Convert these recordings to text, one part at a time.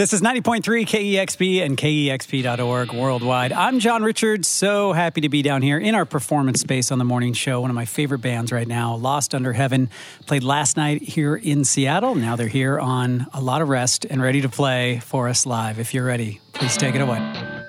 This is 90.3 KEXP and KEXP.org worldwide. I'm John Richards. So happy to be down here in our performance space on the morning show. One of my favorite bands right now, Lost Under Heaven, played last night here in Seattle. Now they're here on a lot of rest and ready to play for us live. If you're ready, please take it away.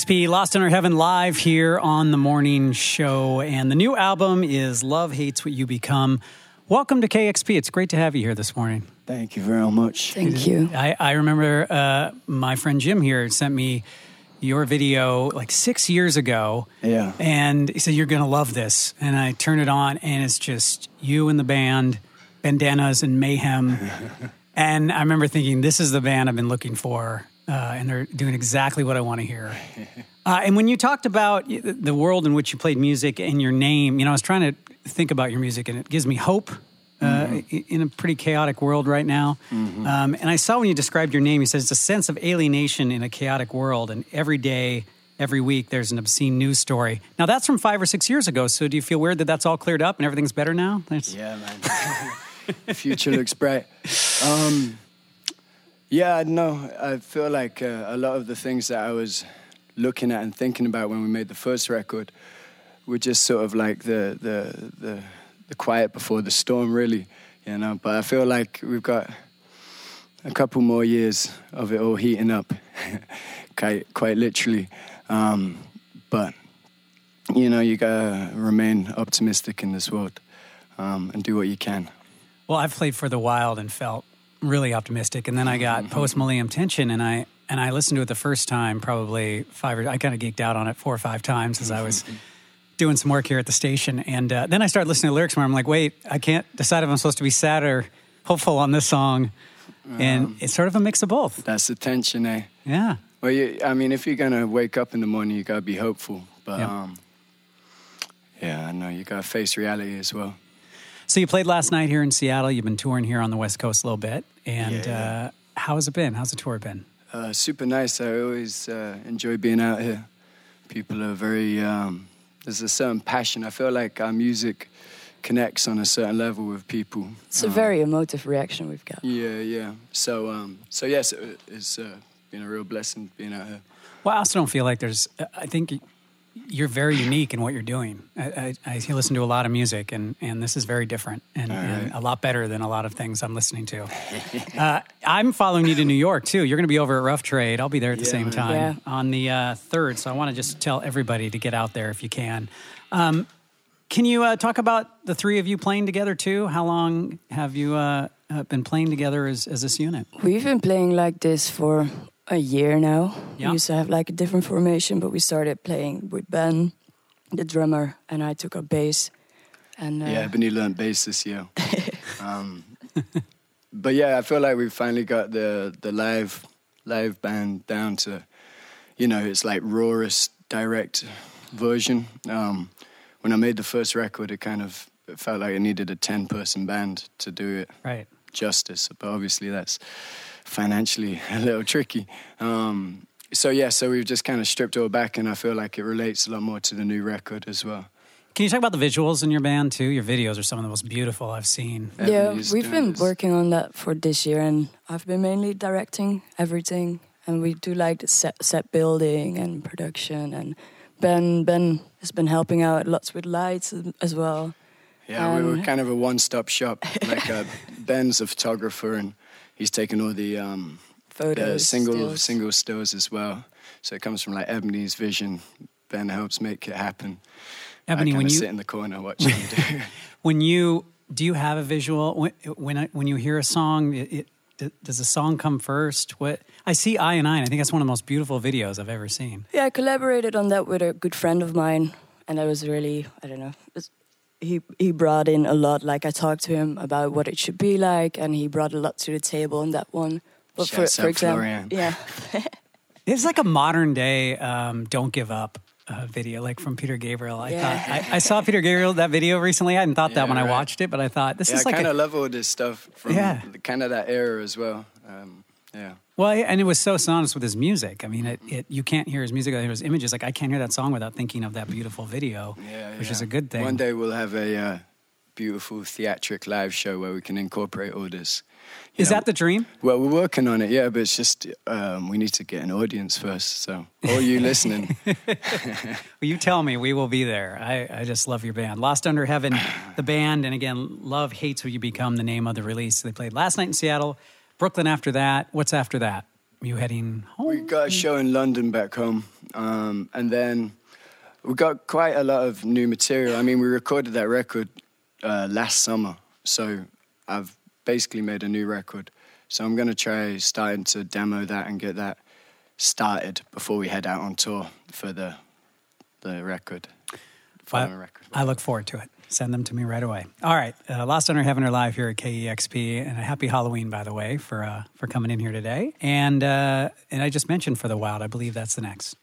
It's Lost Under Heaven live here on the morning show. And the new album is Love Hates What You Become. Welcome to KEXP. It's great to have you here this morning. Thank you very much. Thank you. I, I remember uh, my friend Jim here sent me your video like six years ago. Yeah. And he said, You're going to love this. And I turn it on, and it's just you and the band, bandanas and mayhem. and I remember thinking, This is the band I've been looking for. Uh, and they're doing exactly what I want to hear. Uh, and when you talked about the world in which you played music and your name, you know, I was trying to think about your music, and it gives me hope uh, i- in a pretty chaotic world right now. Um, and I saw when you described your name, you said it's a sense of alienation in a chaotic world, and every day, every week, there's an obscene news story. Now, that's from five or six years ago. So, do you feel weird that that's all cleared up and everything's better now? That's, Yeah, man. Future looks bright. Um, Yeah, no, I feel like uh, a lot of the things that I was looking at and thinking about when we made the first record were just sort of like the the the, the quiet before the storm, really. You know, but I feel like we've got a couple more years of it all heating up, quite quite literally. Um, but you know, you gotta remain optimistic in this world um, and do what you can. Well, I've played for the Wild and felt really optimistic, and then I got Post Millennial Tension, and I and I listened to it the first time probably five or I kind of geeked out on it four or five times as I was doing some work here at the station, and uh, then I started listening to lyrics more. I'm like, wait, I can't decide if I'm supposed to be sad or hopeful on this song, and it's sort of a mix of both. That's the tension, eh? Yeah. Well, you, I mean, if you're gonna wake up in the morning, you gotta be hopeful. But Yeah. um, yeah, I know you gotta face reality as well. So you played last night here in Seattle. You've been touring here on the West Coast a little bit, and Yeah. uh, how has it been? How's the tour been? Uh, super nice. I always uh, enjoy being out here. People are very. Um, there's a certain passion. I feel like our music connects on a certain level with people. It's a Um, very emotive reaction we've got. Yeah, yeah. So, um, so yes, it, it's uh, been a real blessing being out here. Well, I also don't feel like there's. I think you're very unique in what you're doing. I, I, I listen to a lot of music, and, and this is very different and, and a lot better than a lot of things I'm listening to. uh, I'm following you to New York too. You're going to be over at Rough Trade. I'll be there at the Yeah, same time Yeah. on the uh, third. So I want to just tell everybody to get out there if you can. Um, can you uh, talk about the three of you playing together too? How long have you uh, uh, been playing together as, as this unit? We've been playing like this for a year now. Yeah. We used to have like a different formation, but we started playing with Ben, the drummer, and I took up bass. And uh, Yeah, Ebony learned bass this year. um, but yeah, I feel like we've finally got the the live live band down to, you know, it's like rawest direct version. Um, when I made the first record, it kind of it felt like it needed a ten person band to do it Right. justice, but obviously that's financially a little tricky. Um, so yeah, so we've just kind of stripped it all back, and I feel like it relates a lot more to the new record as well. Can you talk about the visuals in your band too? Your videos are some of the most beautiful I've seen. yeah, Ebony's we've been this. working on that for this year, and I've been mainly directing everything. And we do like the set, set building and production. And Ben Ben has been helping out lots with lights as well. Yeah, we were Um, kind of a one-stop shop. Like uh, Ben's a photographer, and he's taken all the um, Photos, the single stills. single stills as well. So it comes from like Ebony's vision. Ben helps make it happen. Ebony, I when you sit in the corner watching him do. when you do you have a visual when when, I, when you hear a song? It, it, does the song come first? What I see, I and I, and I think that's one of the most beautiful videos I've ever seen. Yeah, I collaborated on that with a good friend of mine, and that was really I don't know. it's- He he brought in a lot. Like I talked to him about what it should be like, and he brought a lot to the table on that one. But for for example, Florian. yeah, It's like a modern day um, "Don't Give Up" uh, video, like from Peter Gabriel. I Yeah. thought I, I saw Peter Gabriel that video recently. I hadn't thought that Yeah, when I watched it, but I thought this yeah, is I like kind a, of love all this stuff from Yeah. kind of that era as well. Um, yeah. Well, and it was so synonymous with his music. I mean, it, it you can't hear his music without his images. Like I can't hear that song without thinking of that beautiful video, Yeah, which yeah. is a good thing. One day we'll have a uh, beautiful theatric live show where we can incorporate all this. you is know. that the dream? Well, we're working on it, yeah, but it's just um, we need to get an audience first. So, all you listening, Well, you tell me, we will be there. I, I just love your band. Lost Under Heaven, the band, and again, Love Hates Who You Become, the name of the release. They played last night in Seattle, Brooklyn after that. What's after that? Are you heading home? we got a show in London back home, um, and then we got quite a lot of new material. I mean, we recorded that record uh, last summer, so I've basically made a new record. So I'm gonna try starting to demo that and get that started before we head out on tour for the the record. Record. I look forward to it. Send them to me right away. All right, uh, Lost Under Heaven are live here at KEXP, and a happy Halloween, by the way, for uh, for coming in here today. And uh, and I just mentioned for the Wild, I believe that's the next.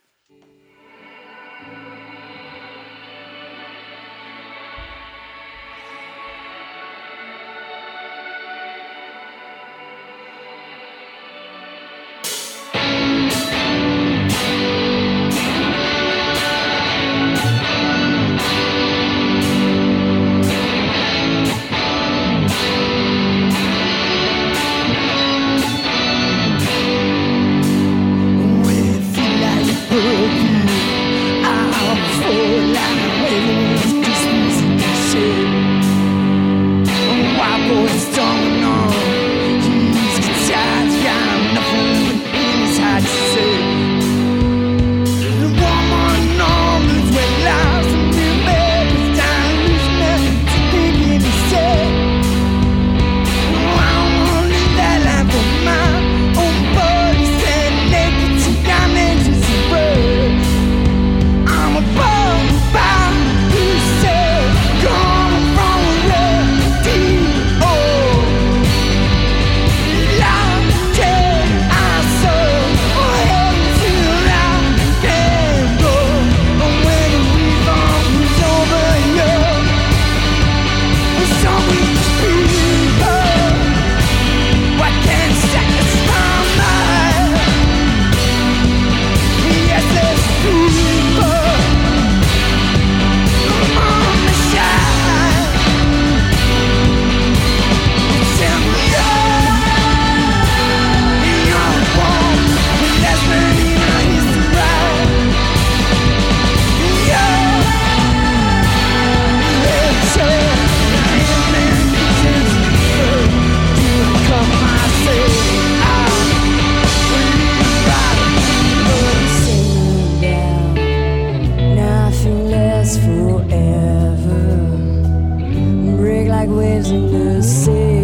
forever. Break like waves in the sea.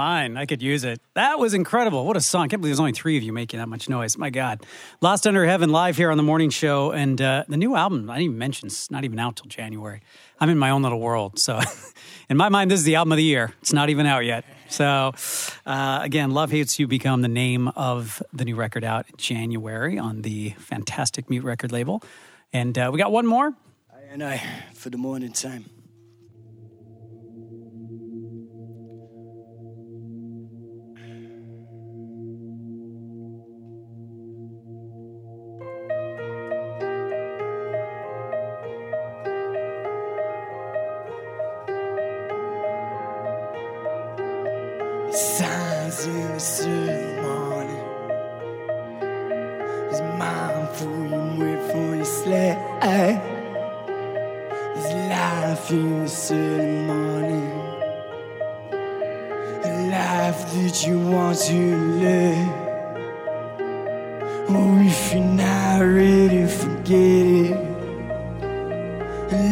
I. I could use it. That was incredible. What a song. I can't believe there's only three of you making that much noise. My God. Lost Under Heaven live here on the morning show. And uh, the new album, I didn't even mention, it's not even out till January. I'm in my own little world. So, in my mind, this is the album of the year. It's not even out yet. So, uh, again, Love Hates You become the name of the new record out in January on the fantastic Mute record label. And uh, we got one more. I and I for the morning time. The early morning. Is mindful you wait for your sled. Is life in the early morning. A life that you want to live. Oh, if you're not ready, forget it.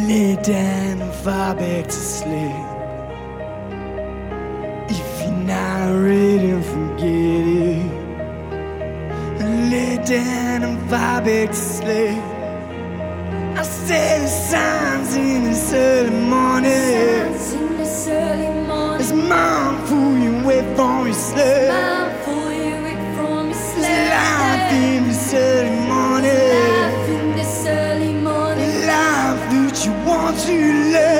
Lay down and fall back to sleep. Forget it. Lay down and fall back to sleep. I say the signs in the early morning. In this early morning, It's mindful you wait for your sleep. mindful you wake from your It's sleep. life in this early morning. Life in this early morning, Life that you want to live.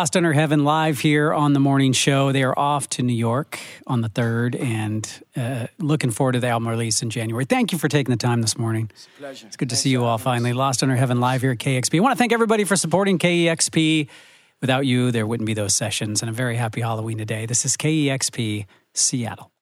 Lost Under Heaven live here on the morning show. They are off to New York on the 3rd and uh, looking forward to the album release in January. Thank you for taking the time this morning. It's a Pleasure. It's good to see you all finally. Lost Under Heaven live here at KEXP. I want to thank everybody for supporting KEXP. Without you, there wouldn't be those sessions. And a very happy Halloween today. This is KEXP Seattle.